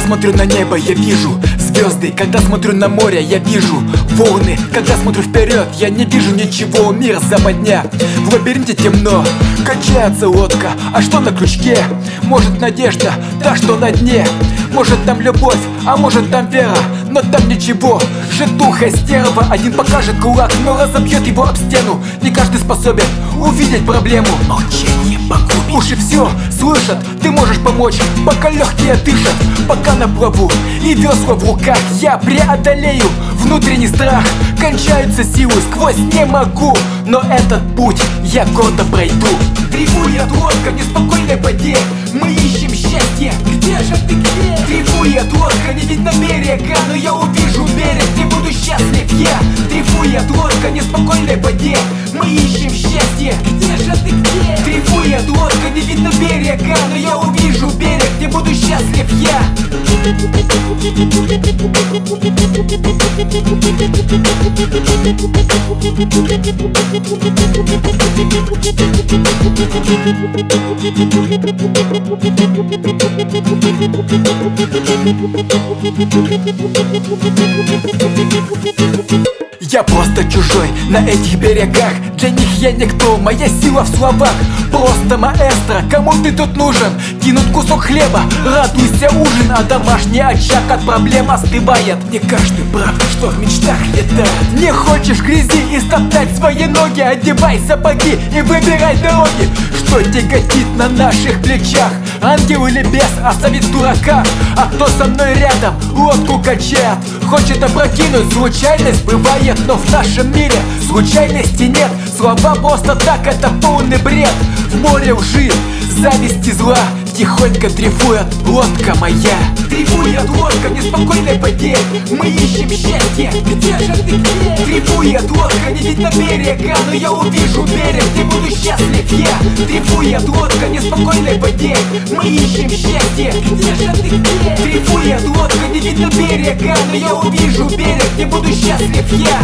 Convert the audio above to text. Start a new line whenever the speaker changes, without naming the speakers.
смотрю на небо, я вижу звезды. Когда смотрю на море, я вижу волны. Когда смотрю вперед, я не вижу ничего. Мир западня, в лабиринте темно. Качается лодка, а что на крючке? Может надежда, та что на дне? Может там любовь, а может там вера. Но там ничего, житуха стерва. Один покажет кулак, но разобьет его об стену. Не каждый способен увидеть проблему.
Молчание погубит
Уши все слышат, ты можешь помочь. Пока легкие дышат, пока на плаву. И весла в руках я преодолею Внутренний страх, кончаются силы Сквозь не могу, но этот путь я гордо пройду. Дрейфует лодка в неспокойной воде. Мы ищем счастье, где же ты, где? Дрейфует лодка, не видно берега Но я увижу берег, где буду счастлив я Дрейфует лодка в неспокойной воде. Мы ищем счастье, где же ты, где? Дрейфует лодка, не видно берега Но я увижу берег, где буду счастлив я Я просто чужой на этих берегах. Для них я никто, моя сила в словах. Просто маэстро, кому ты тут нужен? Кинут кусок хлеба, радуйся ужин А домашний очаг от проблем остывает. Не каждый прав, что в мечтах летает. Не хочешь грязи и стоптать свои ноги? Одевай сапоги и выбирай дороги. Что тяготит на наших плечах? Ангел или бес оставит дурака. А кто со мной рядом? Лодку качает. Хочет опрокинуть, случайность бывает Но в нашем мире случайности нет. Слова просто так, это полный бред. В море лжи, зависти зла Тихонько дрейфует. Лодка моя. Дрейфует лодка в неспокойной воде. Мы ищем счастье, где же ты, где? Дрейфует лодка, не видно берега Но я увижу берег, где буду счастлив я. Дрейфует лодка в неспокойной воде. Мы ищем счастье, где же ты, где? Дрейфует лодка, не видно берега Но я увижу берег, где буду